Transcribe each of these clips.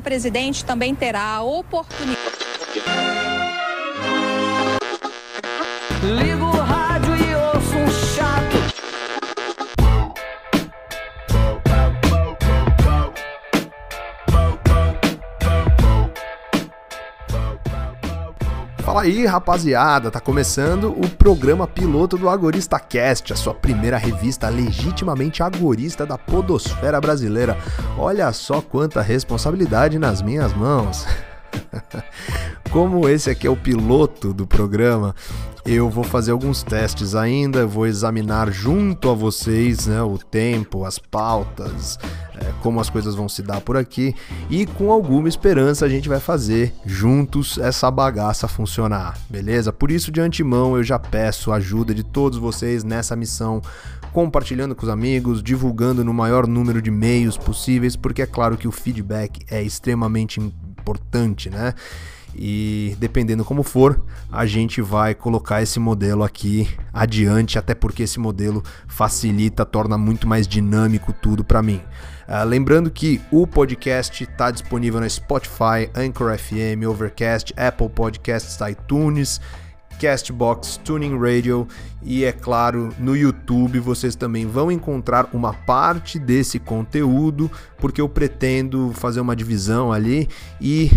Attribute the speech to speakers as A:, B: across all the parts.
A: presidente também terá a oportunidade.
B: Fala aí, rapaziada, tá começando o programa piloto do Agorista Cast, a sua primeira revista legitimamente agorista da podosfera brasileira. Olha só quanta responsabilidade nas minhas mãos. Como esse aqui é o piloto do programa, eu vou fazer alguns testes ainda, vou examinar junto a vocês né, o tempo, as pautas, é, como as coisas vão se dar por aqui e com alguma esperança a gente vai fazer juntos essa bagaça funcionar, beleza? Por isso, de antemão, eu já peço a ajuda de todos vocês nessa missão compartilhando com os amigos, divulgando no maior número de meios possíveis, porque é claro que o feedback é extremamente importante, né? E dependendo como for, a gente vai colocar esse modelo aqui adiante, até porque esse modelo facilita, torna muito mais dinâmico tudo para mim. Uh, lembrando que o podcast está disponível no Spotify, Anchor FM, Overcast, Apple Podcasts, iTunes Castbox, Tuning Radio e, é claro, no YouTube vocês também vão encontrar uma parte desse conteúdo, porque eu pretendo fazer uma divisão ali e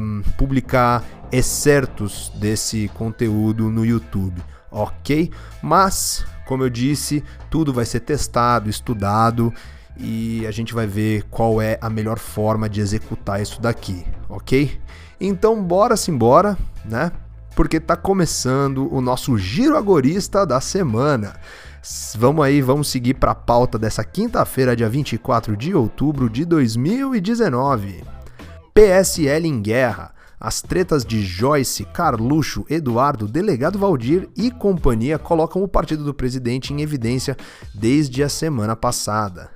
B: um, publicar excertos desse conteúdo no YouTube, ok? Mas, como eu disse, tudo vai ser testado, estudado e a gente vai ver qual é a melhor forma de executar isso daqui, ok? Então, bora se embora, né? Porque está começando o nosso giro agorista da semana. Vamos aí, vamos seguir para a pauta dessa quinta-feira, dia 24 de outubro de 2019. PSL em guerra. As tretas de Joyce, Carluxo, Eduardo, Delegado Valdir e companhia colocam o partido do presidente em evidência desde a semana passada.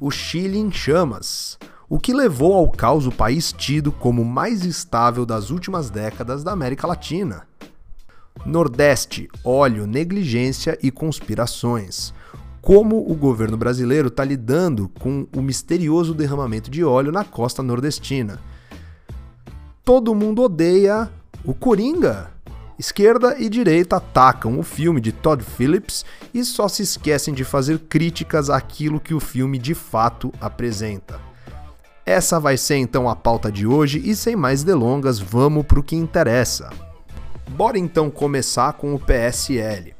B: O Chile em chamas o que levou ao caos o país tido como mais estável das últimas décadas da América Latina. Nordeste, óleo, negligência e conspirações. Como o governo brasileiro está lidando com o misterioso derramamento de óleo na costa nordestina. Todo mundo odeia o Coringa. Esquerda e direita atacam o filme de Todd Phillips e só se esquecem de fazer críticas àquilo que o filme de fato apresenta. Essa vai ser então a pauta de hoje e sem mais delongas, vamos para o que interessa. Bora então começar com o PSL.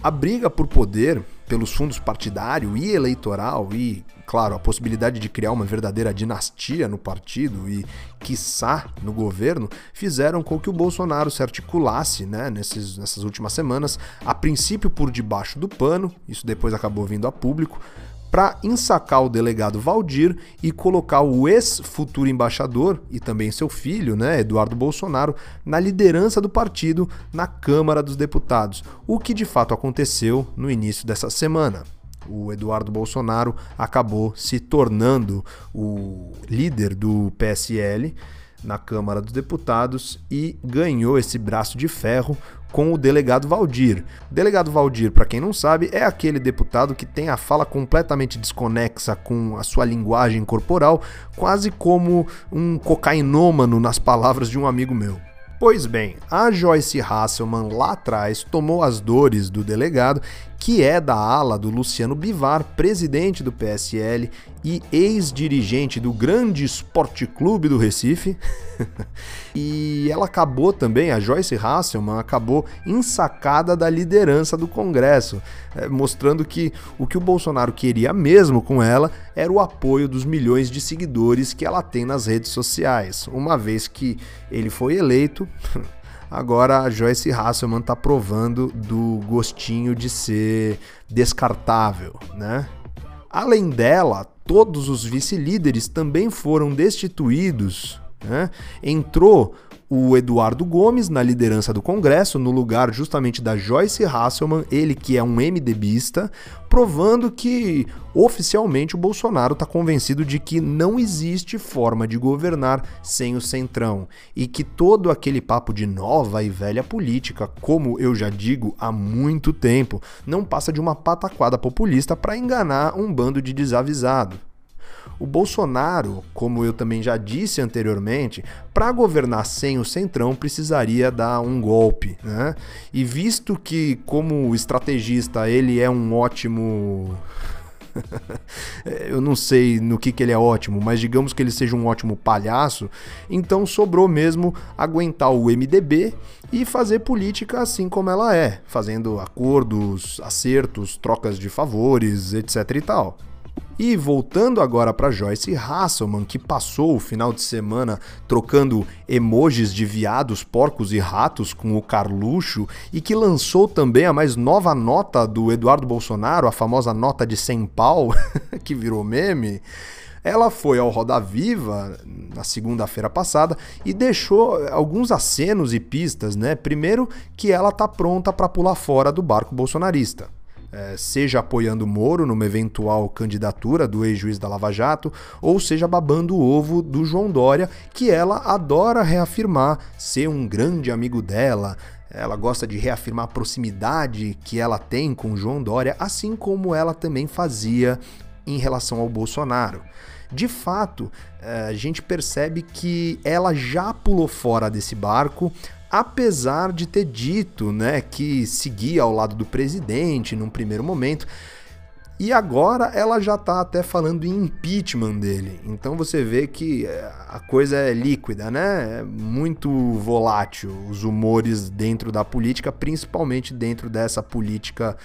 B: A briga por poder pelos fundos partidário e eleitoral e, claro, a possibilidade de criar uma verdadeira dinastia no partido e, quiçá, no governo, fizeram com que o Bolsonaro se articulasse né, nesses, nessas últimas semanas, a princípio por debaixo do pano, isso depois acabou vindo a público, para ensacar o delegado Valdir e colocar o ex-futuro embaixador e também seu filho, né, Eduardo Bolsonaro, na liderança do partido na Câmara dos Deputados, o que de fato aconteceu no início dessa semana. O Eduardo Bolsonaro acabou se tornando o líder do PSL na Câmara dos Deputados e ganhou esse braço de ferro com o delegado Valdir. Delegado Valdir, para quem não sabe, é aquele deputado que tem a fala completamente desconexa com a sua linguagem corporal, quase como um cocainômano nas palavras de um amigo meu. Pois bem, a Joyce Hasselman lá atrás tomou as dores do delegado, que é da ala do Luciano Bivar, presidente do PSL e ex-dirigente do grande Esporte Clube do Recife. e ela acabou também, a Joyce Hasselman, acabou ensacada da liderança do Congresso, eh, mostrando que o que o Bolsonaro queria mesmo com ela era o apoio dos milhões de seguidores que ela tem nas redes sociais, uma vez que ele foi eleito. Agora a Joyce Hasselman está provando do gostinho de ser descartável, né? Além dela, todos os vice-líderes também foram destituídos. Né? Entrou o Eduardo Gomes na liderança do Congresso, no lugar justamente da Joyce Hasselman, ele que é um MDBista, provando que oficialmente o Bolsonaro está convencido de que não existe forma de governar sem o Centrão e que todo aquele papo de nova e velha política, como eu já digo há muito tempo, não passa de uma pataquada populista para enganar um bando de desavisado. O Bolsonaro, como eu também já disse anteriormente, para governar sem o Centrão precisaria dar um golpe, né? E visto que, como estrategista, ele é um ótimo eu não sei no que, que ele é ótimo, mas digamos que ele seja um ótimo palhaço, então sobrou mesmo aguentar o MDB e fazer política assim como ela é, fazendo acordos, acertos, trocas de favores, etc e tal. E voltando agora para Joyce Hasselman, que passou o final de semana trocando emojis de viados, porcos e ratos com o Carluxo e que lançou também a mais nova nota do Eduardo Bolsonaro, a famosa nota de 100 pau, que virou meme. Ela foi ao Roda Viva na segunda-feira passada e deixou alguns acenos e pistas, né? Primeiro que ela tá pronta para pular fora do barco bolsonarista seja apoiando Moro numa eventual candidatura do ex-juiz da Lava Jato, ou seja babando o ovo do João Dória, que ela adora reafirmar ser um grande amigo dela. Ela gosta de reafirmar a proximidade que ela tem com João Dória, assim como ela também fazia em relação ao Bolsonaro. De fato, é, a gente percebe que ela já pulou fora desse barco, apesar de ter dito né, que seguia ao lado do presidente num primeiro momento. E agora ela já está até falando em impeachment dele. Então você vê que eh, a coisa é líquida, né? É muito volátil os humores dentro da política, principalmente dentro dessa política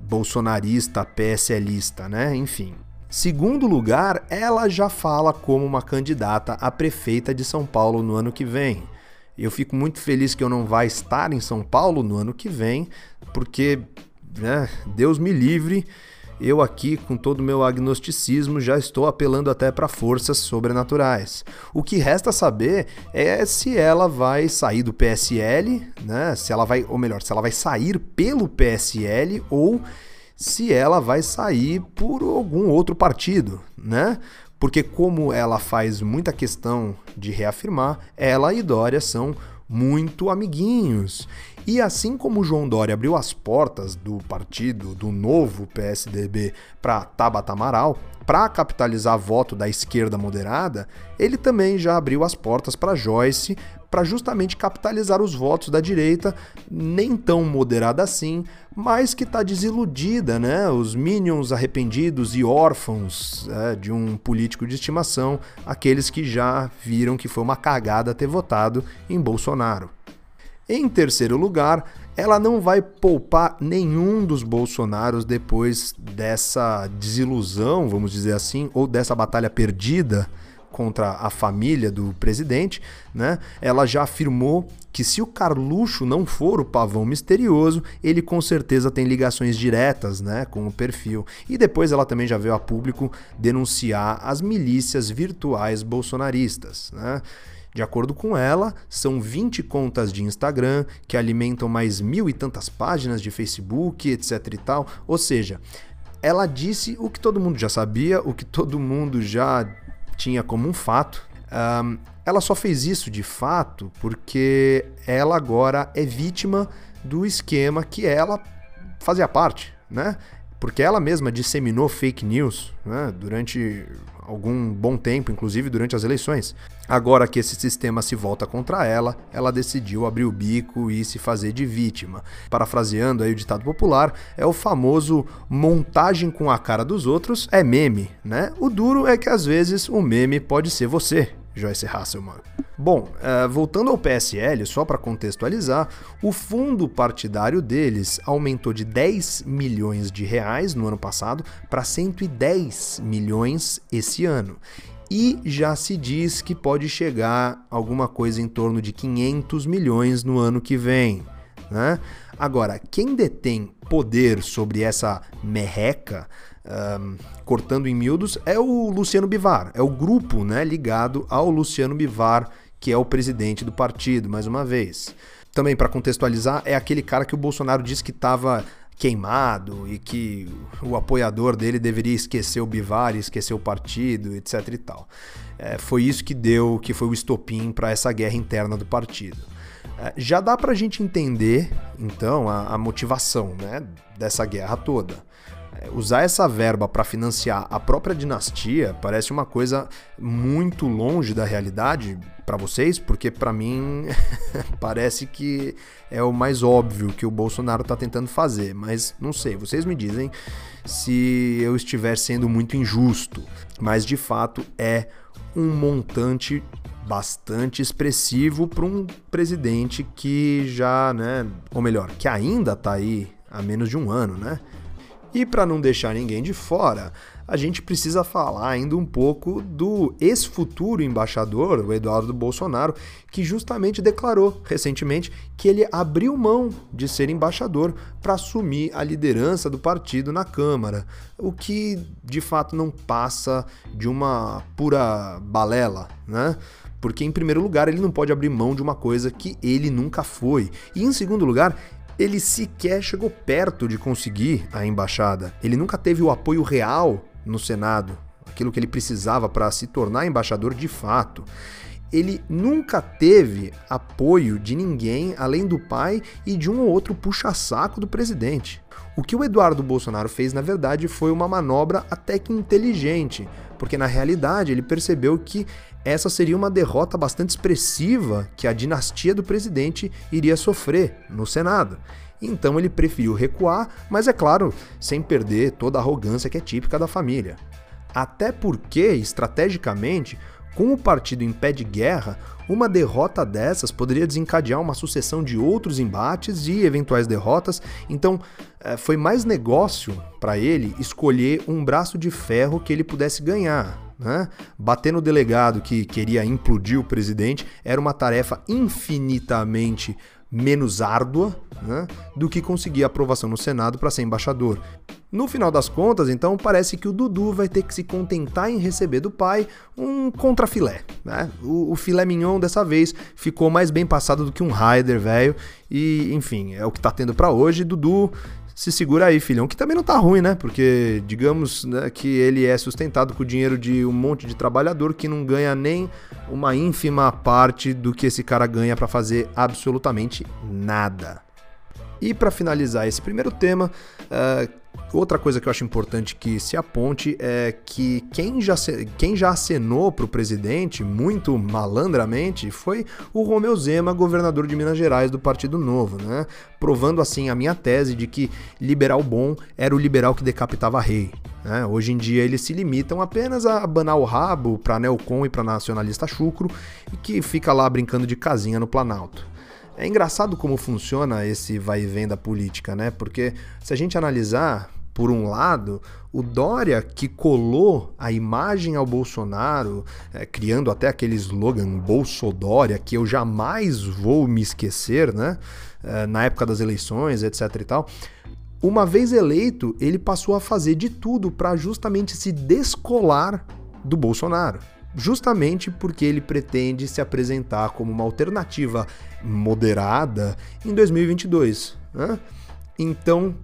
B: bolsonarista, PSLista, né? Enfim. Segundo lugar, ela já fala como uma candidata a prefeita de São Paulo no ano que vem. Eu fico muito feliz que eu não vá estar em São Paulo no ano que vem, porque né, Deus me livre, eu aqui com todo o meu agnosticismo já estou apelando até para forças sobrenaturais. O que resta saber é se ela vai sair do PSL, né? Se ela vai, ou melhor, se ela vai sair pelo PSL ou se ela vai sair por algum outro partido, né? Porque como ela faz muita questão de reafirmar, ela e Dória são muito amiguinhos. E assim como João Dória abriu as portas do partido, do novo PSDB, para Tabata Amaral, para capitalizar voto da esquerda moderada, ele também já abriu as portas para Joyce, para justamente capitalizar os votos da direita, nem tão moderada assim, mas que está desiludida, né? Os minions arrependidos e órfãos é, de um político de estimação, aqueles que já viram que foi uma cagada ter votado em Bolsonaro. Em terceiro lugar, ela não vai poupar nenhum dos Bolsonaros depois dessa desilusão, vamos dizer assim, ou dessa batalha perdida contra a família do presidente, né? Ela já afirmou que se o Carluxo não for o pavão misterioso, ele com certeza tem ligações diretas, né, com o perfil. E depois ela também já veio a público denunciar as milícias virtuais bolsonaristas, né? De acordo com ela, são 20 contas de Instagram que alimentam mais mil e tantas páginas de Facebook, etc e tal. Ou seja, ela disse o que todo mundo já sabia, o que todo mundo já tinha como um fato. Um, ela só fez isso de fato porque ela agora é vítima do esquema que ela fazia parte, né? Porque ela mesma disseminou fake news né? durante algum bom tempo, inclusive durante as eleições. Agora que esse sistema se volta contra ela, ela decidiu abrir o bico e se fazer de vítima. Parafraseando aí o ditado popular, é o famoso montagem com a cara dos outros é meme, né? O duro é que às vezes o meme pode ser você. Joyce Hasselman. Bom, uh, voltando ao PSL, só para contextualizar, o fundo partidário deles aumentou de 10 milhões de reais no ano passado para 110 milhões esse ano. E já se diz que pode chegar alguma coisa em torno de 500 milhões no ano que vem. Né? Agora, quem detém poder sobre essa merreca um, cortando em miúdos, é o Luciano Bivar, é o grupo né, ligado ao Luciano Bivar, que é o presidente do partido, mais uma vez. Também, para contextualizar, é aquele cara que o Bolsonaro disse que estava queimado e que o apoiador dele deveria esquecer o Bivar, esquecer o partido, etc e tal. É, foi isso que deu, que foi o estopim para essa guerra interna do partido. É, já dá para a gente entender, então, a, a motivação né, dessa guerra toda usar essa verba para financiar a própria dinastia parece uma coisa muito longe da realidade para vocês, porque para mim parece que é o mais óbvio que o Bolsonaro está tentando fazer, mas não sei, vocês me dizem se eu estiver sendo muito injusto, mas de fato é um montante bastante expressivo para um presidente que já, né, ou melhor, que ainda está aí há menos de um ano, né? E para não deixar ninguém de fora, a gente precisa falar ainda um pouco do ex-futuro embaixador, o Eduardo Bolsonaro, que justamente declarou recentemente que ele abriu mão de ser embaixador para assumir a liderança do partido na Câmara, o que de fato não passa de uma pura balela, né? Porque, em primeiro lugar, ele não pode abrir mão de uma coisa que ele nunca foi. E, em segundo lugar, ele sequer chegou perto de conseguir a embaixada. Ele nunca teve o apoio real no Senado, aquilo que ele precisava para se tornar embaixador de fato. Ele nunca teve apoio de ninguém além do pai e de um ou outro puxa-saco do presidente. O que o Eduardo Bolsonaro fez, na verdade, foi uma manobra até que inteligente, porque na realidade ele percebeu que essa seria uma derrota bastante expressiva que a dinastia do presidente iria sofrer no Senado. Então ele preferiu recuar, mas é claro, sem perder toda a arrogância que é típica da família. Até porque, estrategicamente, com o partido em pé de guerra, uma derrota dessas poderia desencadear uma sucessão de outros embates e eventuais derrotas, então eh, foi mais negócio para ele escolher um braço de ferro que ele pudesse ganhar. Né? Bater no delegado que queria implodir o presidente era uma tarefa infinitamente menos árdua né, do que conseguir aprovação no Senado para ser embaixador. No final das contas, então, parece que o Dudu vai ter que se contentar em receber do pai um contrafilé. Né? O, o filé mignon dessa vez ficou mais bem passado do que um Raider, velho. E, enfim, é o que tá tendo para hoje. Dudu se segura aí, filhão, que também não tá ruim, né? Porque digamos né, que ele é sustentado com o dinheiro de um monte de trabalhador que não ganha nem uma ínfima parte do que esse cara ganha para fazer absolutamente nada. E para finalizar esse primeiro tema, uh, Outra coisa que eu acho importante que se aponte é que quem já, quem já acenou para o presidente, muito malandramente, foi o Romeu Zema, governador de Minas Gerais do Partido Novo, né? provando assim a minha tese de que liberal bom era o liberal que decapitava rei. Né? Hoje em dia eles se limitam apenas a abanar o rabo para Neocon e para nacionalista chucro e que fica lá brincando de casinha no Planalto. É engraçado como funciona esse vai e vem da política, né? Porque se a gente analisar, por um lado, o Dória que colou a imagem ao Bolsonaro, é, criando até aquele slogan Bolsodória, que eu jamais vou me esquecer, né? É, na época das eleições, etc e tal. Uma vez eleito, ele passou a fazer de tudo para justamente se descolar do Bolsonaro justamente porque ele pretende se apresentar como uma alternativa moderada em 2022. Né? Então,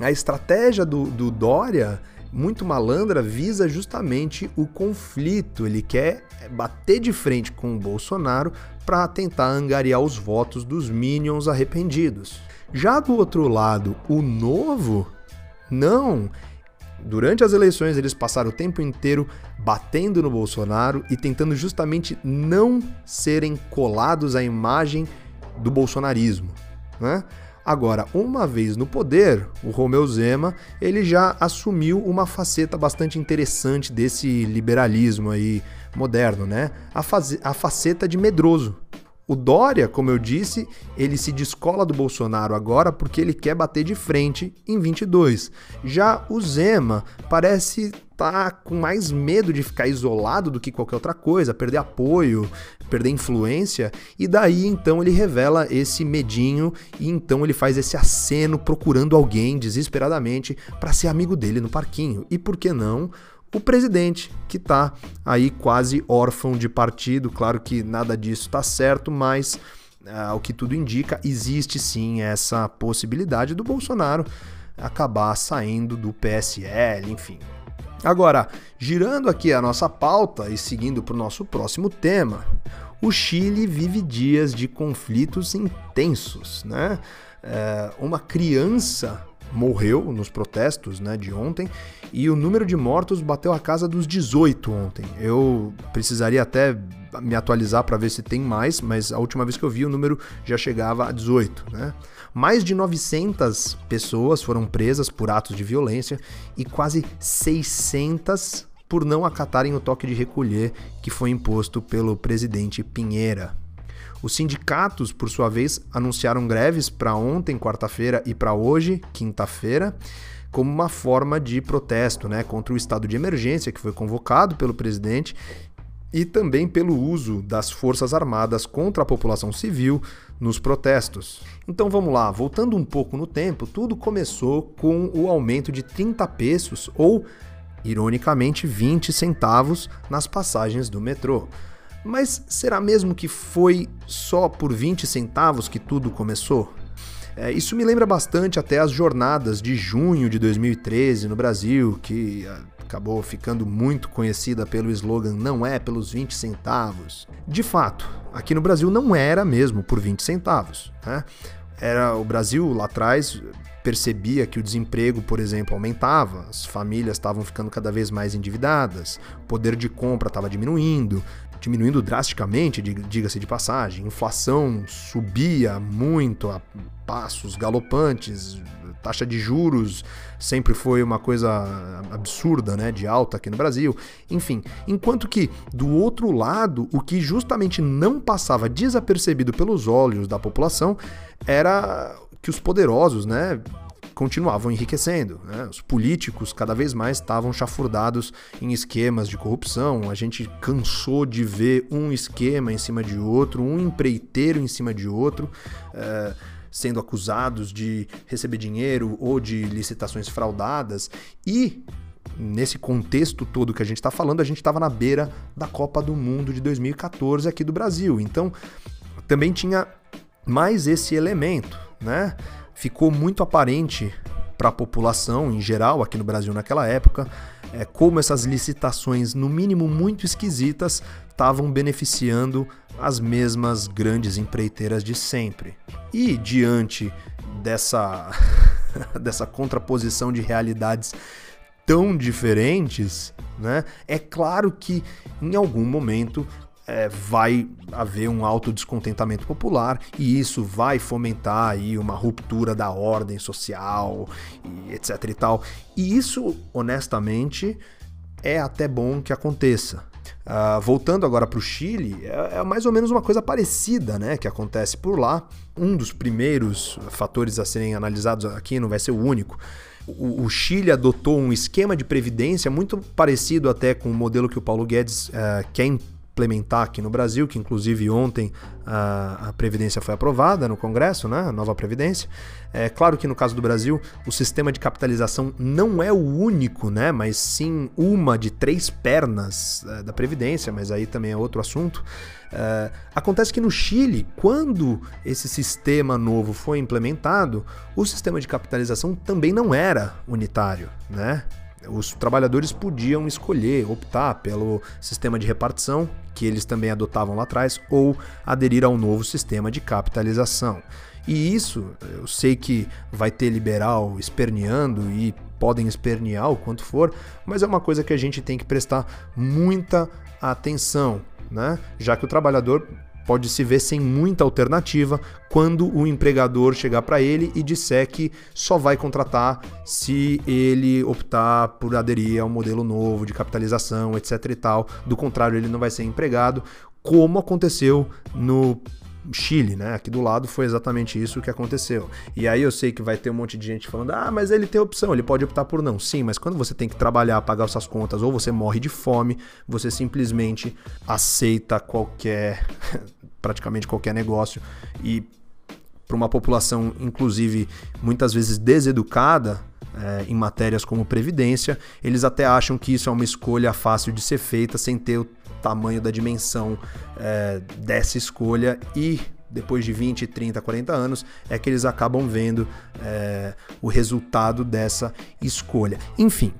B: a estratégia do, do Dória, muito malandra, visa justamente o conflito. Ele quer bater de frente com o Bolsonaro para tentar angariar os votos dos minions arrependidos. Já do outro lado, o novo, não, Durante as eleições, eles passaram o tempo inteiro batendo no Bolsonaro e tentando justamente não serem colados à imagem do bolsonarismo. Né? Agora, uma vez no poder, o Romeu Zema ele já assumiu uma faceta bastante interessante desse liberalismo aí moderno, né? A, a faceta de medroso. O Dória, como eu disse, ele se descola do Bolsonaro agora porque ele quer bater de frente em 22. Já o Zema parece tá com mais medo de ficar isolado do que qualquer outra coisa, perder apoio, perder influência, e daí então ele revela esse medinho e então ele faz esse aceno procurando alguém desesperadamente para ser amigo dele no parquinho. E por que não? O presidente, que está aí quase órfão de partido. Claro que nada disso está certo, mas ao ah, que tudo indica, existe sim essa possibilidade do Bolsonaro acabar saindo do PSL, enfim. Agora, girando aqui a nossa pauta e seguindo para o nosso próximo tema, o Chile vive dias de conflitos intensos, né? É, uma criança morreu nos protestos né, de ontem e o número de mortos bateu a casa dos 18 ontem. Eu precisaria até me atualizar para ver se tem mais, mas a última vez que eu vi o número já chegava a 18. Né? Mais de 900 pessoas foram presas por atos de violência e quase 600 por não acatarem o toque de recolher que foi imposto pelo presidente Pinheira. Os sindicatos, por sua vez, anunciaram greves para ontem, quarta-feira, e para hoje, quinta-feira, como uma forma de protesto né, contra o estado de emergência que foi convocado pelo presidente e também pelo uso das Forças Armadas contra a população civil nos protestos. Então vamos lá, voltando um pouco no tempo, tudo começou com o aumento de 30 pesos ou, ironicamente, 20 centavos nas passagens do metrô. Mas será mesmo que foi só por 20 centavos que tudo começou? É, isso me lembra bastante até as jornadas de junho de 2013 no Brasil, que ah, acabou ficando muito conhecida pelo slogan Não é pelos 20 centavos. De fato, aqui no Brasil não era mesmo por 20 centavos. Né? Era o Brasil lá atrás percebia que o desemprego, por exemplo, aumentava, as famílias estavam ficando cada vez mais endividadas, o poder de compra estava diminuindo, diminuindo drasticamente, diga-se de passagem. Inflação subia muito a passos galopantes, taxa de juros sempre foi uma coisa absurda, né, de alta aqui no Brasil. Enfim, enquanto que do outro lado, o que justamente não passava desapercebido pelos olhos da população era que os poderosos, né, continuavam enriquecendo. Né? Os políticos cada vez mais estavam chafurdados em esquemas de corrupção. A gente cansou de ver um esquema em cima de outro, um empreiteiro em cima de outro. É, sendo acusados de receber dinheiro ou de licitações fraudadas e nesse contexto todo que a gente está falando, a gente estava na beira da Copa do Mundo de 2014 aqui do Brasil. Então, também tinha mais esse elemento, né? Ficou muito aparente para a população em geral aqui no Brasil naquela época é, como essas licitações, no mínimo muito esquisitas, estavam beneficiando as mesmas grandes empreiteiras de sempre. E diante dessa, dessa contraposição de realidades tão diferentes, né, é claro que em algum momento é, vai haver um alto descontentamento popular e isso vai fomentar aí uma ruptura da ordem social e etc e tal. E isso, honestamente, é até bom que aconteça. Uh, voltando agora para o Chile, é, é, mais ou menos uma coisa parecida né, que acontece por lá. Um dos primeiros fatores a serem analisados aqui, não vai ser o único. O, o Chile adotou um esquema de previdência muito parecido até com o modelo que o Paulo Guedes uh, quer implementar aqui no Brasil, que inclusive ontem a, a Previdência foi aprovada no Congresso, né? a nova Previdência. É claro que no caso do Brasil, o sistema de capitalização não é o único, né? mas sim uma de três pernas é, da Previdência, mas aí também é outro assunto. É, acontece que no Chile, quando esse sistema novo foi implementado, o sistema de capitalização também não era unitário, né? Os trabalhadores podiam escolher, optar pelo sistema de repartição, que eles também adotavam lá atrás, ou aderir ao novo sistema de capitalização. E isso, eu sei que vai ter liberal esperneando e podem espernear o quanto for, mas é uma coisa que a gente tem que prestar muita atenção, né? Já que o trabalhador pode se ver sem muita alternativa quando o empregador chegar para ele e disser que só vai contratar se ele optar por aderir a um modelo novo de capitalização, etc e tal. Do contrário, ele não vai ser empregado, como aconteceu no Chile, né? Aqui do lado foi exatamente isso que aconteceu. E aí eu sei que vai ter um monte de gente falando: ah, mas ele tem opção, ele pode optar por não. Sim, mas quando você tem que trabalhar, pagar suas contas ou você morre de fome, você simplesmente aceita qualquer, praticamente qualquer negócio. E para uma população, inclusive, muitas vezes deseducada, é, em matérias como previdência, eles até acham que isso é uma escolha fácil de ser feita sem ter o tamanho da dimensão é, dessa escolha e depois de 20, 30, 40 anos, é que eles acabam vendo é, o resultado dessa escolha. Enfim,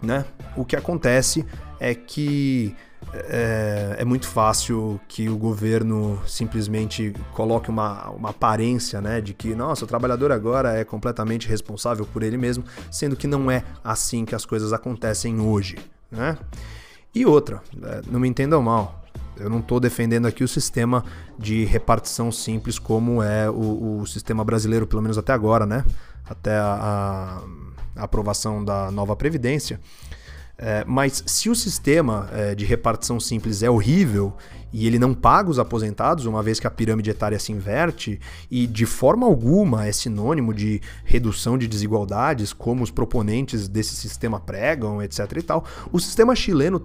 B: né? O que acontece é que é, é, muito fácil que o governo simplesmente coloque uma, uma aparência né, de que, nossa, o trabalhador agora é completamente responsável por ele mesmo, sendo que não é assim que as coisas acontecem hoje. Né? E outra, é, não me entendam mal, eu não estou defendendo aqui o sistema de repartição simples como é o, o, sistema brasileiro, pelo menos até agora, né? Até a, a aprovação da nova Previdência. É, mas se o sistema é, de repartição simples é horrível e ele não paga os aposentados, uma vez que a pirâmide etária se inverte, e de forma alguma é sinônimo de redução de desigualdades, como os proponentes desse sistema pregam, etc. e tal, o sistema chileno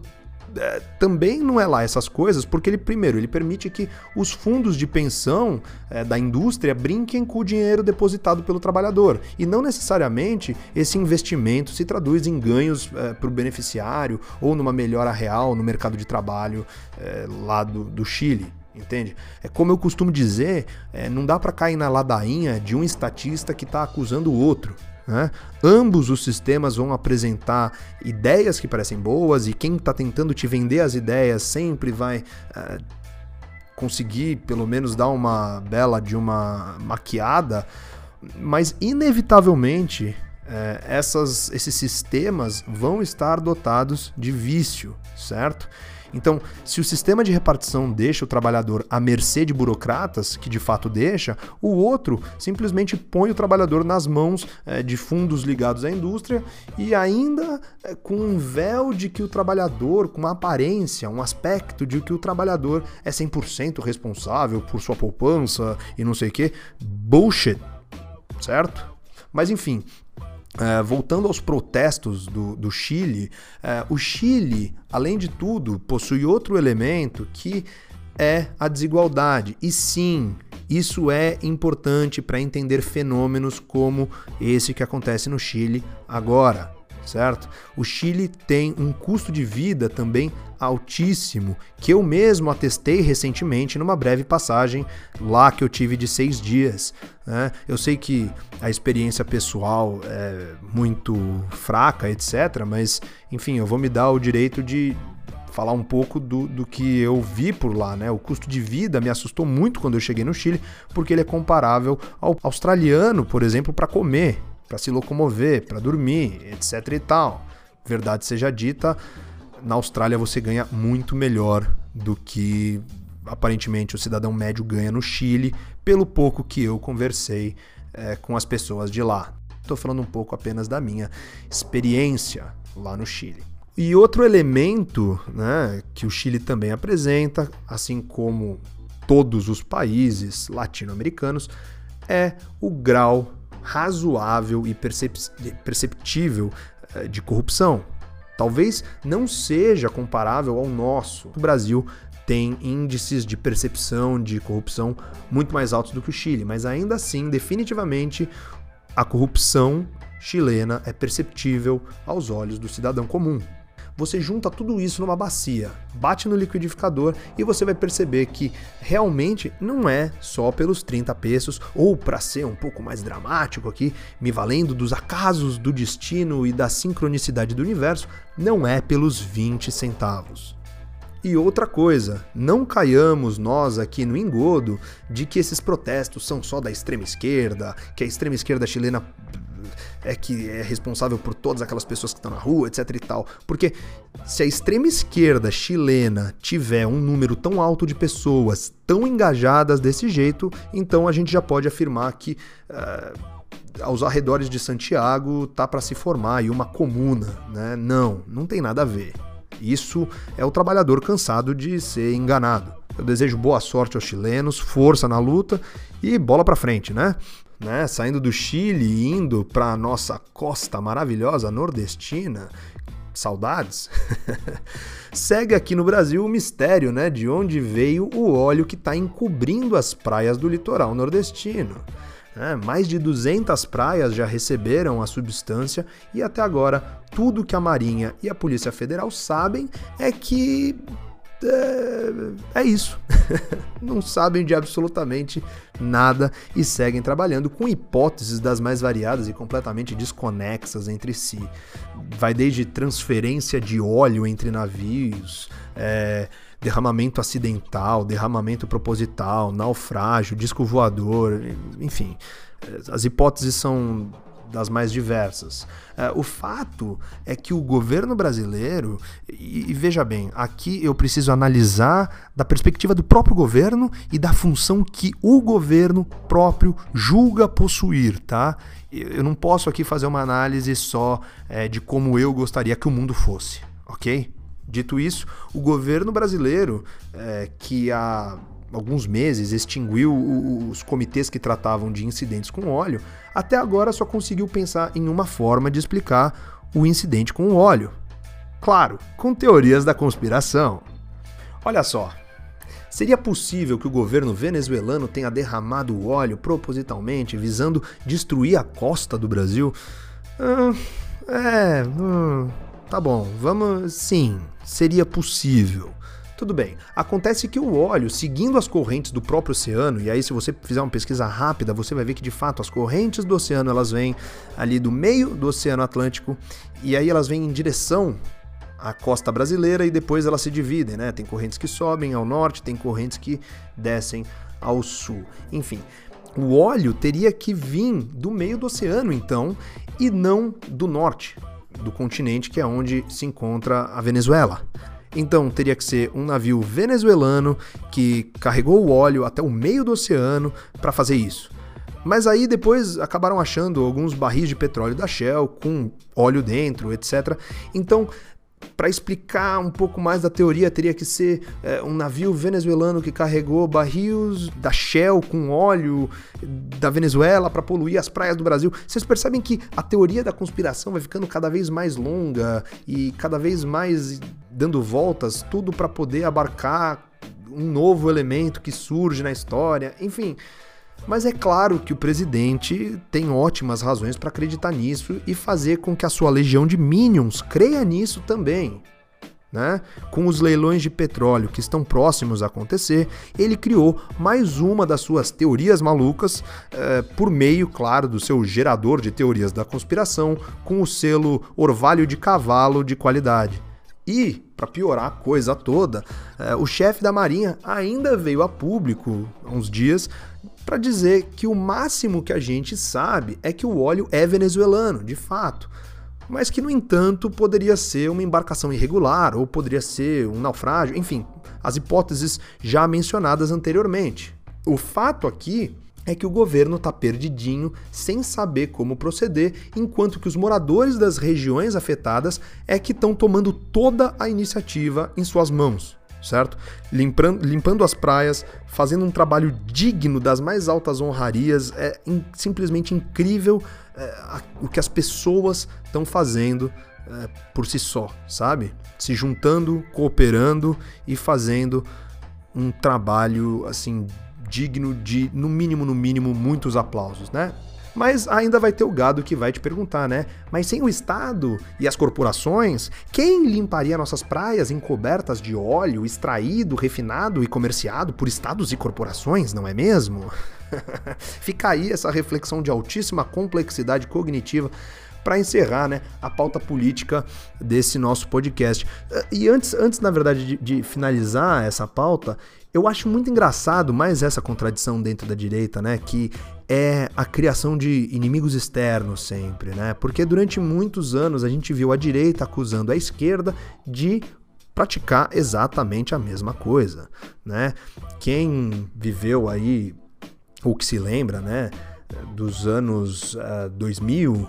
B: é, também não é lá essas coisas, porque ele, primeiro, ele permite que os fundos de pensão é, da indústria brinquem com o dinheiro depositado pelo trabalhador. E não necessariamente esse investimento se traduz em ganhos é, para o beneficiário ou numa melhora real no mercado de trabalho é, lá do, do Chile entende? É como eu costumo dizer, é, não dá para cair na ladainha de um estatista que está acusando o outro. Né? Ambos os sistemas vão apresentar ideias que parecem boas e quem está tentando te vender as ideias sempre vai é, conseguir, pelo menos, dar uma bela de uma maquiada, mas inevitavelmente é, essas, esses sistemas vão estar dotados de vício, certo? Então, se o sistema de repartição deixa o trabalhador à mercê de burocratas, que de fato deixa, o outro simplesmente põe o trabalhador nas mãos é, de fundos ligados à indústria e ainda é, com um véu de que o trabalhador, com uma aparência, um aspecto de que o trabalhador é 100% responsável por sua poupança e não sei o que. Bullshit, certo? Mas enfim, é, voltando aos protestos do, do Chile, é, o Chile, além de tudo, possui outro elemento que é a desigualdade. E sim, isso é importante para entender fenômenos como esse que acontece no Chile agora certo? O Chile tem um custo de vida também altíssimo, que eu mesmo atestei recentemente numa breve passagem lá que eu tive de seis dias. Né? Eu sei que a experiência pessoal é muito fraca, etc., mas enfim, eu vou me dar o direito de falar um pouco do, do que eu vi por lá, né? O custo de vida me assustou muito quando eu cheguei no Chile, porque ele é comparável ao australiano, por exemplo, para comer para se locomover, para dormir, etc e tal. Verdade seja dita, na Austrália você ganha muito melhor do que aparentemente o cidadão médio ganha no Chile, pelo pouco que eu conversei é, com as pessoas de lá. Estou falando um pouco apenas da minha experiência lá no Chile. E outro elemento né, que o Chile também apresenta, assim como todos os países latino-americanos, é o grau razoável e perceptível eh, de corrupção. Talvez não seja comparável ao nosso. O Brasil tem índices de percepção de corrupção muito mais altos do que o Chile, mas ainda assim, definitivamente, a corrupção chilena é perceptível aos olhos do cidadão comum. Você junta tudo isso numa bacia, bate no liquidificador e você vai perceber que realmente não é só pelos 30 pesos, ou para ser um pouco mais dramático aqui, me valendo dos acasos do destino e da sincronicidade do universo, não é pelos 20 centavos. E outra coisa, não caiamos nós aqui no engodo de que esses protestos são só da extrema esquerda, que a extrema esquerda chilena é que é responsável por todas aquelas pessoas que estão na rua, etc e tal. Porque se a extrema esquerda chilena tiver um número tão alto de pessoas tão engajadas desse jeito, então a gente já pode afirmar que uh, aos arredores de Santiago tá para se formar aí uma comuna, né? Não, não tem nada a ver. Isso é o trabalhador cansado de ser enganado. Eu desejo boa sorte aos chilenos, força na luta e bola para frente, né? Né? Saindo do Chile e indo para nossa costa maravilhosa nordestina, saudades. Segue aqui no Brasil o mistério, né, de onde veio o óleo que está encobrindo as praias do litoral nordestino. É, mais de 200 praias já receberam a substância e até agora tudo que a Marinha e a Polícia Federal sabem é que é, é isso. não sabem de absolutamente nada e seguem trabalhando com hipóteses das mais variadas e completamente desconexas entre si. Vai desde transferência de óleo entre navios, é, derramamento acidental, derramamento proposital, naufrágio, disco voador, enfim. As hipóteses são das mais diversas. Uh, o fato é que o governo brasileiro, e, e, veja bem, aqui eu preciso analisar da perspectiva do próprio governo e da função que o governo próprio julga possuir, tá? Eu não posso aqui fazer uma análise só é, de como eu gostaria que o mundo fosse, ok? Dito isso, o governo brasileiro, é, que há alguns meses extinguiu os comitês que tratavam de incidentes com óleo, até agora só conseguiu pensar em uma forma de explicar o incidente com o óleo. Claro, com teorias da conspiração. Olha só, Seria possível que o governo venezuelano tenha derramado óleo propositalmente visando destruir a costa do Brasil? Ah, é, hum, tá bom, vamos. Sim, seria possível. Tudo bem. Acontece que o óleo, seguindo as correntes do próprio oceano, e aí se você fizer uma pesquisa rápida, você vai ver que de fato as correntes do oceano elas vêm ali do meio do Oceano Atlântico e aí elas vêm em direção à costa brasileira e depois elas se dividem, né? Tem correntes que sobem ao norte, tem correntes que descem ao sul. Enfim, o óleo teria que vir do meio do oceano, então, e não do norte do continente, que é onde se encontra a Venezuela. Então teria que ser um navio venezuelano que carregou o óleo até o meio do oceano para fazer isso. Mas aí depois acabaram achando alguns barris de petróleo da Shell com óleo dentro, etc. Então para explicar um pouco mais da teoria, teria que ser é, um navio venezuelano que carregou barris da Shell com óleo da Venezuela para poluir as praias do Brasil. Vocês percebem que a teoria da conspiração vai ficando cada vez mais longa e cada vez mais dando voltas, tudo para poder abarcar um novo elemento que surge na história. Enfim. Mas é claro que o presidente tem ótimas razões para acreditar nisso e fazer com que a sua legião de minions creia nisso também. Né? Com os leilões de petróleo que estão próximos a acontecer, ele criou mais uma das suas teorias malucas eh, por meio, claro, do seu gerador de teorias da conspiração, com o selo Orvalho de Cavalo de qualidade. E, para piorar a coisa toda, eh, o chefe da Marinha ainda veio a público há uns dias para dizer que o máximo que a gente sabe é que o óleo é venezuelano, de fato, mas que, no entanto, poderia ser uma embarcação irregular ou poderia ser um naufrágio, enfim, as hipóteses já mencionadas anteriormente. O fato aqui é que o governo está perdidinho, sem saber como proceder, enquanto que os moradores das regiões afetadas é que estão tomando toda a iniciativa em suas mãos certo? Limpando, limpando as praias, fazendo um trabalho digno das mais altas honrarias. É in, simplesmente incrível é, a, o que as pessoas estão fazendo é, por si só, sabe? Se juntando, cooperando e fazendo um trabalho assim digno de, no mínimo, no mínimo, muitos aplausos, né? Mas ainda vai ter o gado que vai te perguntar, né? Mas sem o Estado e as corporações, quem limparia nossas praias encobertas de óleo extraído, refinado e comerciado por estados e corporações, não é mesmo? Fica aí essa reflexão de altíssima complexidade cognitiva para encerrar né, a pauta política desse nosso podcast. E antes, antes na verdade, de, de finalizar essa pauta, eu acho muito engraçado mais essa contradição dentro da direita, né? Que é a criação de inimigos externos sempre, né? Porque durante muitos anos a gente viu a direita acusando a esquerda de praticar exatamente a mesma coisa, né? Quem viveu aí, ou que se lembra, né, dos anos uh, 2000,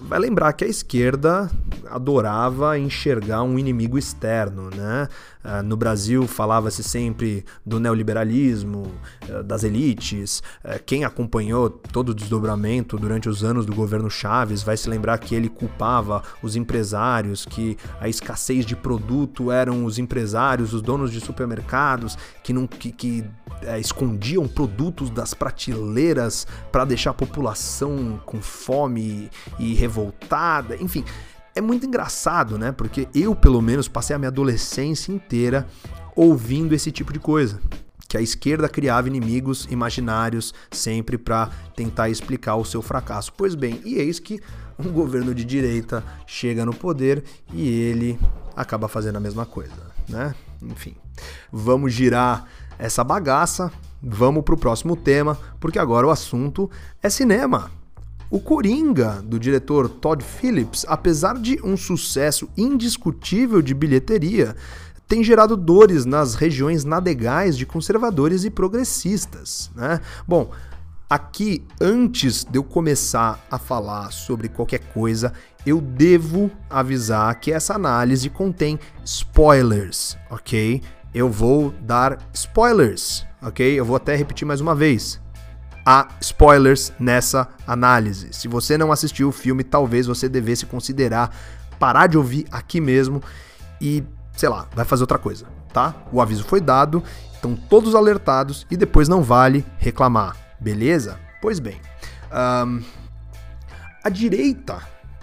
B: vai lembrar que a esquerda adorava enxergar um inimigo externo, né? Ah, no Brasil falava-se sempre do neoliberalismo, ah, das elites. Ah, quem acompanhou todo o desdobramento durante os anos do governo Chaves vai se lembrar que ele culpava os empresários, que a escassez de produto eram os empresários, os donos de supermercados, que, não, que, que é, escondiam produtos das prateleiras para deixar a população com fome e revoltada, enfim. É muito engraçado, né? Porque eu, pelo menos, passei a minha adolescência inteira ouvindo esse tipo de coisa. Que a esquerda criava inimigos imaginários sempre para tentar explicar o seu fracasso. Pois bem, e eis que um governo de direita chega no poder e ele acaba fazendo a mesma coisa, né? Enfim, vamos girar essa bagaça, vamos pro próximo tema, porque agora o assunto é cinema. O Coringa, do diretor Todd Phillips, apesar de um sucesso indiscutível de bilheteria, tem gerado dores nas regiões nadegais de conservadores e progressistas. Né? Bom, aqui, antes de eu começar a falar sobre qualquer coisa, eu devo avisar que essa análise contém spoilers, ok? Eu vou dar spoilers, ok? Eu vou até repetir mais uma vez há spoilers nessa análise. Se você não assistiu o filme, talvez você devesse considerar parar de ouvir aqui mesmo e, sei lá, vai fazer outra coisa, tá? O aviso foi dado, estão todos alertados e depois não vale reclamar, beleza? Pois bem, um, a direita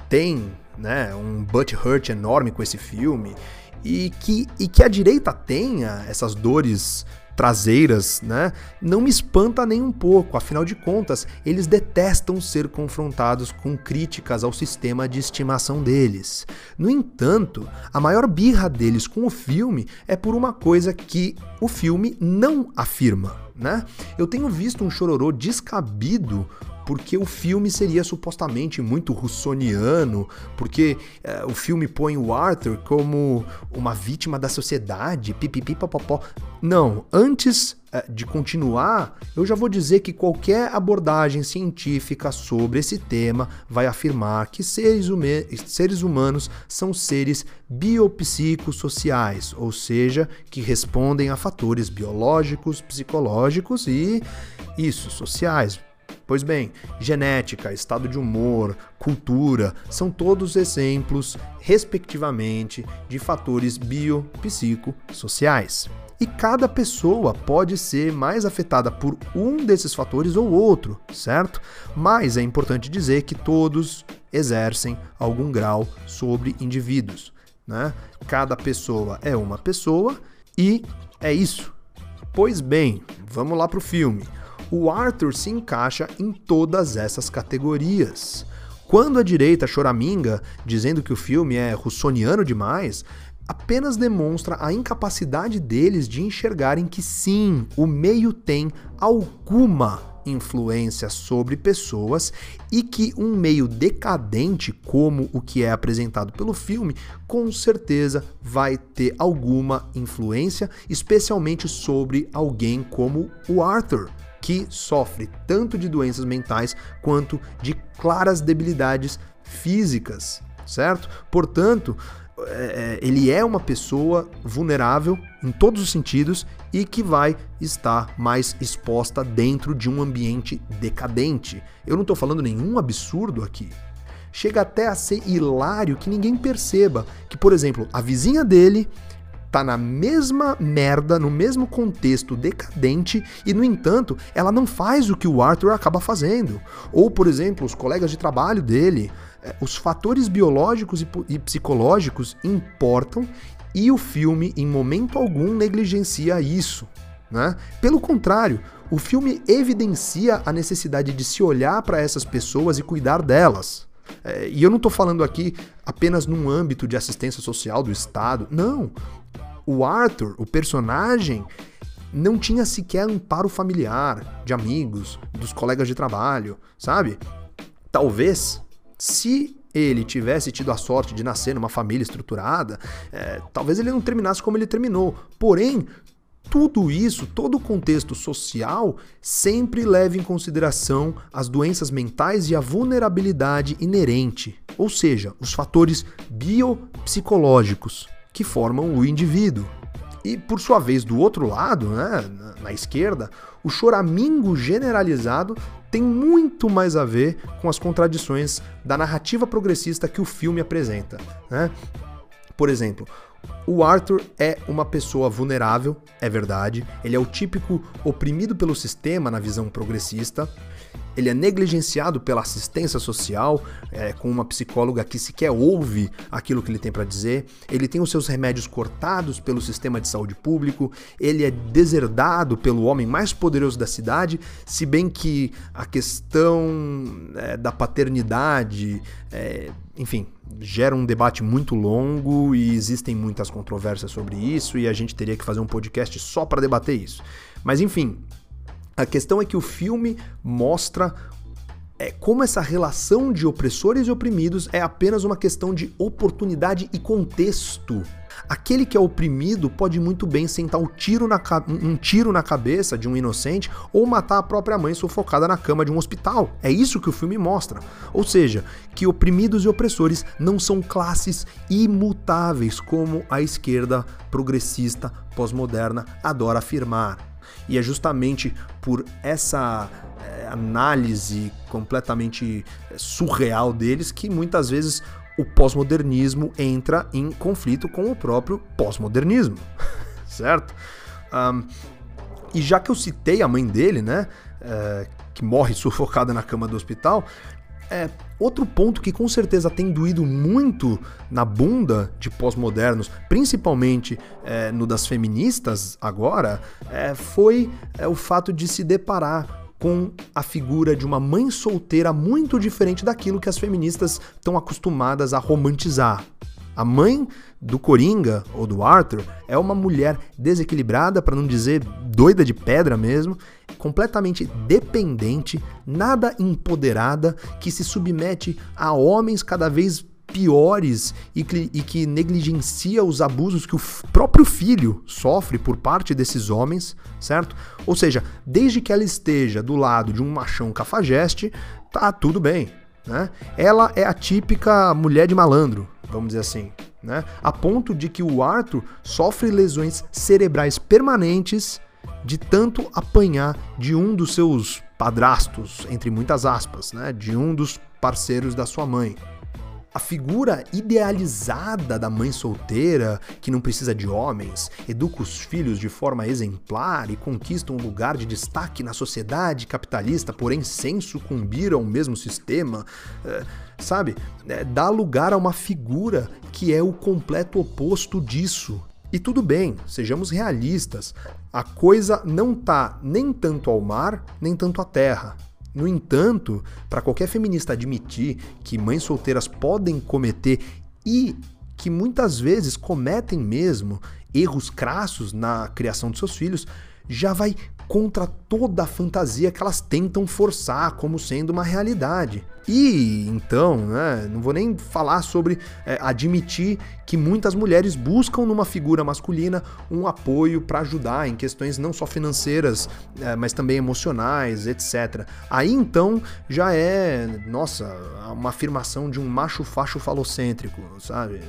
B: tem né, um butt hurt enorme com esse filme e que, e que a direita tenha essas dores traseiras, né? Não me espanta nem um pouco, afinal de contas, eles detestam ser confrontados com críticas ao sistema de estimação deles. No entanto, a maior birra deles com o filme é por uma coisa que o filme não afirma, né? Eu tenho visto um chororô descabido porque o filme seria supostamente muito russoniano, porque é, o filme põe o Arthur como uma vítima da sociedade, pipipi papapó. Não, antes é, de continuar, eu já vou dizer que qualquer abordagem científica sobre esse tema vai afirmar que seres, seres humanos são seres biopsicossociais, ou seja, que respondem a fatores biológicos, psicológicos e isso, sociais, Pois bem, genética, estado de humor, cultura são todos exemplos, respectivamente, de fatores biopsicossociais. E cada pessoa pode ser mais afetada por um desses fatores ou outro, certo? Mas é importante dizer que todos exercem algum grau sobre indivíduos. Né? Cada pessoa é uma pessoa e é isso. Pois bem, vamos lá para o filme o Arthur se encaixa em todas essas categorias. Quando a direita choraminga, dizendo que o filme é russoniano demais, apenas demonstra a incapacidade deles de enxergarem que sim, o meio tem alguma influência sobre pessoas e que um meio decadente como o que é apresentado pelo filme, com certeza vai ter alguma influência, especialmente sobre alguém como o Arthur que sofre tanto de doenças mentais quanto de claras debilidades físicas, certo? Portanto, é, é, ele é uma pessoa vulnerável em todos os sentidos e que vai estar mais exposta dentro de um ambiente decadente. Eu não estou falando nenhum absurdo aqui. Chega até a ser hilário que ninguém perceba que, por exemplo, a vizinha dele tá na mesma merda, no mesmo contexto decadente e, no entanto, ela não faz o que o Arthur acaba fazendo. Ou, por exemplo, os colegas de trabalho dele. Eh, os fatores biológicos e psicológicos importam e o filme, em momento algum, negligencia isso. Né? Pelo contrário, o filme evidencia a necessidade de se olhar para essas pessoas e cuidar delas. É, e eu não estou falando aqui apenas num âmbito de assistência social do Estado. Não o Arthur, o personagem, não tinha sequer amparo familiar, de amigos, dos colegas de trabalho, sabe? Talvez, se ele tivesse tido a sorte de nascer numa família estruturada, é, talvez ele não terminasse como ele terminou. Porém, tudo isso, todo o contexto social, sempre leva em consideração as doenças mentais e a vulnerabilidade inerente, ou seja, os fatores biopsicológicos que formam o indivíduo. E por sua vez, do outro lado, né, na esquerda, o choramingo generalizado tem muito mais a ver com as contradições da narrativa progressista que o filme apresenta. Né? Por exemplo, o Arthur é uma pessoa vulnerável, é verdade. Ele é o típico oprimido pelo sistema na visão progressista. Ele é negligenciado pela assistência social, é, com uma psicóloga que sequer ouve aquilo que ele tem para dizer, ele tem os seus remédios cortados pelo sistema de saúde público, ele é deserdado pelo homem mais poderoso da cidade, se bem que a questão é, da paternidade, é, enfim, gera um debate muito longo e existem muitas controvérsias sobre isso e a gente teria que fazer um podcast só para debater isso. Mas enfim, a questão é que o filme mostra é, como essa relação de opressores e oprimidos é apenas uma questão de oportunidade e contexto. Aquele que é oprimido pode muito bem sentar um tiro, na, um tiro na cabeça de um inocente ou matar a própria mãe sufocada na cama de um hospital. É isso que o filme mostra. Ou seja, que oprimidos e opressores não são classes imutáveis como a esquerda progressista pós-moderna adora afirmar. E é justamente por essa é, análise completamente eh, surreal deles que muitas vezes o pós-modernismo entra em conflito com o próprio pós-modernismo, certo? Um, e já que eu citei a mãe dele, né, é, que morre sufocada na cama do hospital, é, outro ponto que com certeza tem doído muito na bunda de pós-modernos, principalmente é, no das feministas agora, é, foi é, o fato de se deparar com a figura de uma mãe solteira muito diferente daquilo que as feministas estão acostumadas a romantizar. A mãe do Coringa ou do Arthur é uma mulher desequilibrada, para não dizer doida de pedra mesmo, completamente dependente, nada empoderada, que se submete a homens cada vez piores e que, e que negligencia os abusos que o próprio filho sofre por parte desses homens, certo? Ou seja, desde que ela esteja do lado de um machão cafajeste, tá tudo bem, né? Ela é a típica mulher de malandro, vamos dizer assim, né? A ponto de que o Arthur sofre lesões cerebrais permanentes de tanto apanhar de um dos seus padrastos, entre muitas aspas, né? De um dos parceiros da sua mãe. A figura idealizada da mãe solteira, que não precisa de homens, educa os filhos de forma exemplar e conquista um lugar de destaque na sociedade capitalista, porém sem sucumbir ao mesmo sistema, é, sabe? É, dá lugar a uma figura que é o completo oposto disso. E tudo bem, sejamos realistas. A coisa não tá nem tanto ao mar, nem tanto à terra. No entanto, para qualquer feminista admitir que mães solteiras podem cometer e que muitas vezes cometem mesmo erros crassos na criação de seus filhos, já vai contra toda a fantasia que elas tentam forçar como sendo uma realidade. E então, né, não vou nem falar sobre é, admitir que muitas mulheres buscam numa figura masculina um apoio para ajudar em questões não só financeiras, é, mas também emocionais, etc. Aí então já é, nossa, uma afirmação de um macho facho falocêntrico, sabe?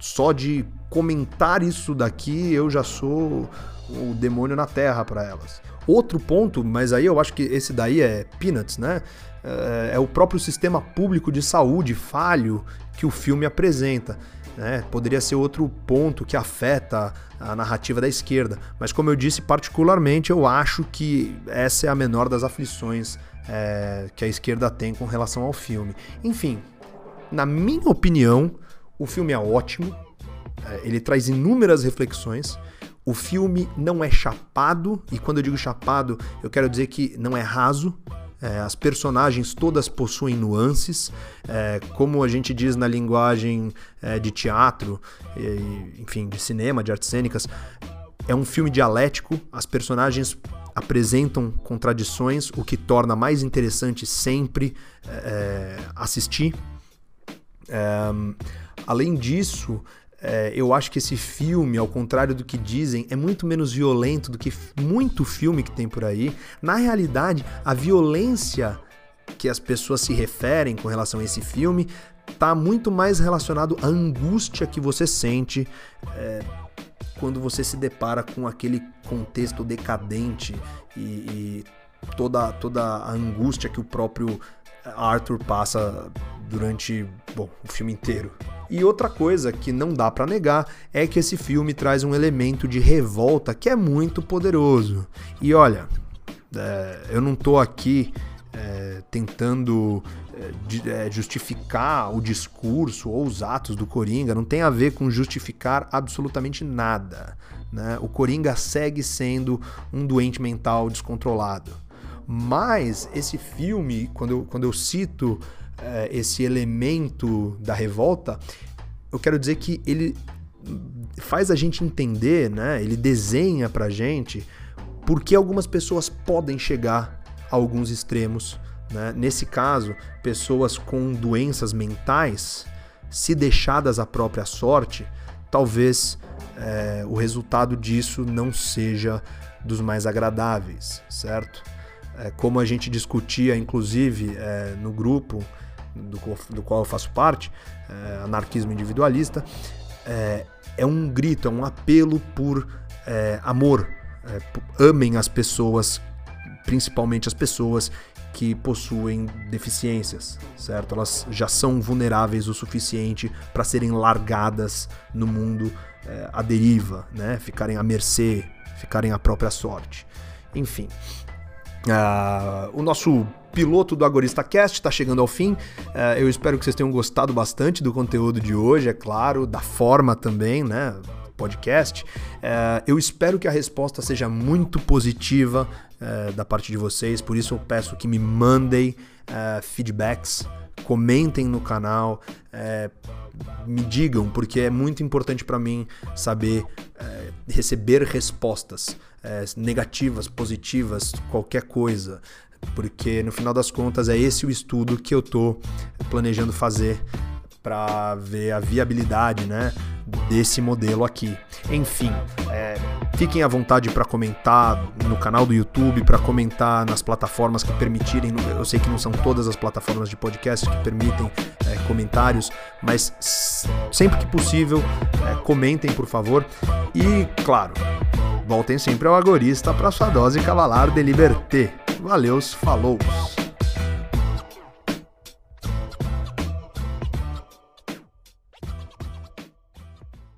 B: Só de comentar isso daqui eu já sou o demônio na terra para elas. Outro ponto, mas aí eu acho que esse daí é peanuts, né? É, é o próprio sistema público de saúde falho que o filme apresenta. Né? Poderia ser outro ponto que afeta a narrativa da esquerda. Mas, como eu disse, particularmente eu acho que essa é a menor das aflições é, que a esquerda tem com relação ao filme. Enfim, na minha opinião, o filme é ótimo, é, ele traz inúmeras reflexões. O filme não é chapado, e quando eu digo chapado, eu quero dizer que não é raso. É, as personagens todas possuem nuances, é, como a gente diz na linguagem é, de teatro, enfim, de cinema, de artes cênicas. É um filme dialético, as personagens apresentam contradições, o que torna mais interessante sempre assistir. Além disso, é, eu acho que esse filme, ao contrário do que dizem, é muito menos violento do que muito filme que tem por aí. Na realidade, a violência que as pessoas se referem com relação a esse filme está muito mais relacionado à angústia que você sente é, quando você se depara com aquele contexto decadente e, e toda, toda a angústia que o próprio Arthur passa durante bom, o filme inteiro. E outra coisa que não dá para negar é que esse filme traz um elemento de revolta que é muito poderoso. E olha, é, eu não tô aqui é, tentando é, justificar o discurso ou os atos do Coringa, não tem a ver com justificar absolutamente nada. Né? O Coringa segue sendo um doente mental descontrolado. Mas esse filme, quando eu, quando eu cito é, esse elemento da revolta, eu quero dizer que ele faz a gente entender, né? Ele desenha pra gente por que algumas pessoas podem chegar a alguns extremos. Né? Nesse caso, pessoas com doenças mentais, se deixadas à própria sorte, talvez é, o resultado disso não seja dos mais agradáveis, certo? É, como a gente discutia, inclusive, é, no grupo do, do, qual eu faço parte, é, anarquismo individualista, é, é um grito, é um apelo por é, amor. É, amem as pessoas, principalmente as pessoas que possuem deficiências, certo? Elas já são vulneráveis o suficiente para serem largadas no mundo é, à deriva, né? Ficarem à mercê, ficarem à própria sorte. Enfim, uh, o nosso piloto do Agorista Cast está chegando ao fim. Uh, eu espero que vocês tenham gostado bastante do conteúdo de hoje, é claro, da forma também, né? Podcast. Uh, eu espero que a resposta seja muito positiva uh, da parte de vocês, por isso eu peço que me mandem feedbacks, comentem no canal, me digam, porque é muito importante para mim saber receber respostas negativas, positivas, qualquer coisa porque no final das contas é esse o estudo que eu estou planejando fazer para ver a viabilidade né, desse modelo aqui. Enfim, é, fiquem à vontade para comentar no canal do YouTube, para comentar nas plataformas que permitirem. Eu sei que não são todas as plataformas de podcast que permitem é, comentários, mas sempre que possível, é, comentem, por favor. E, claro, voltem sempre ao Agorista para sua dose cavalar de liberté. Valeus, falou!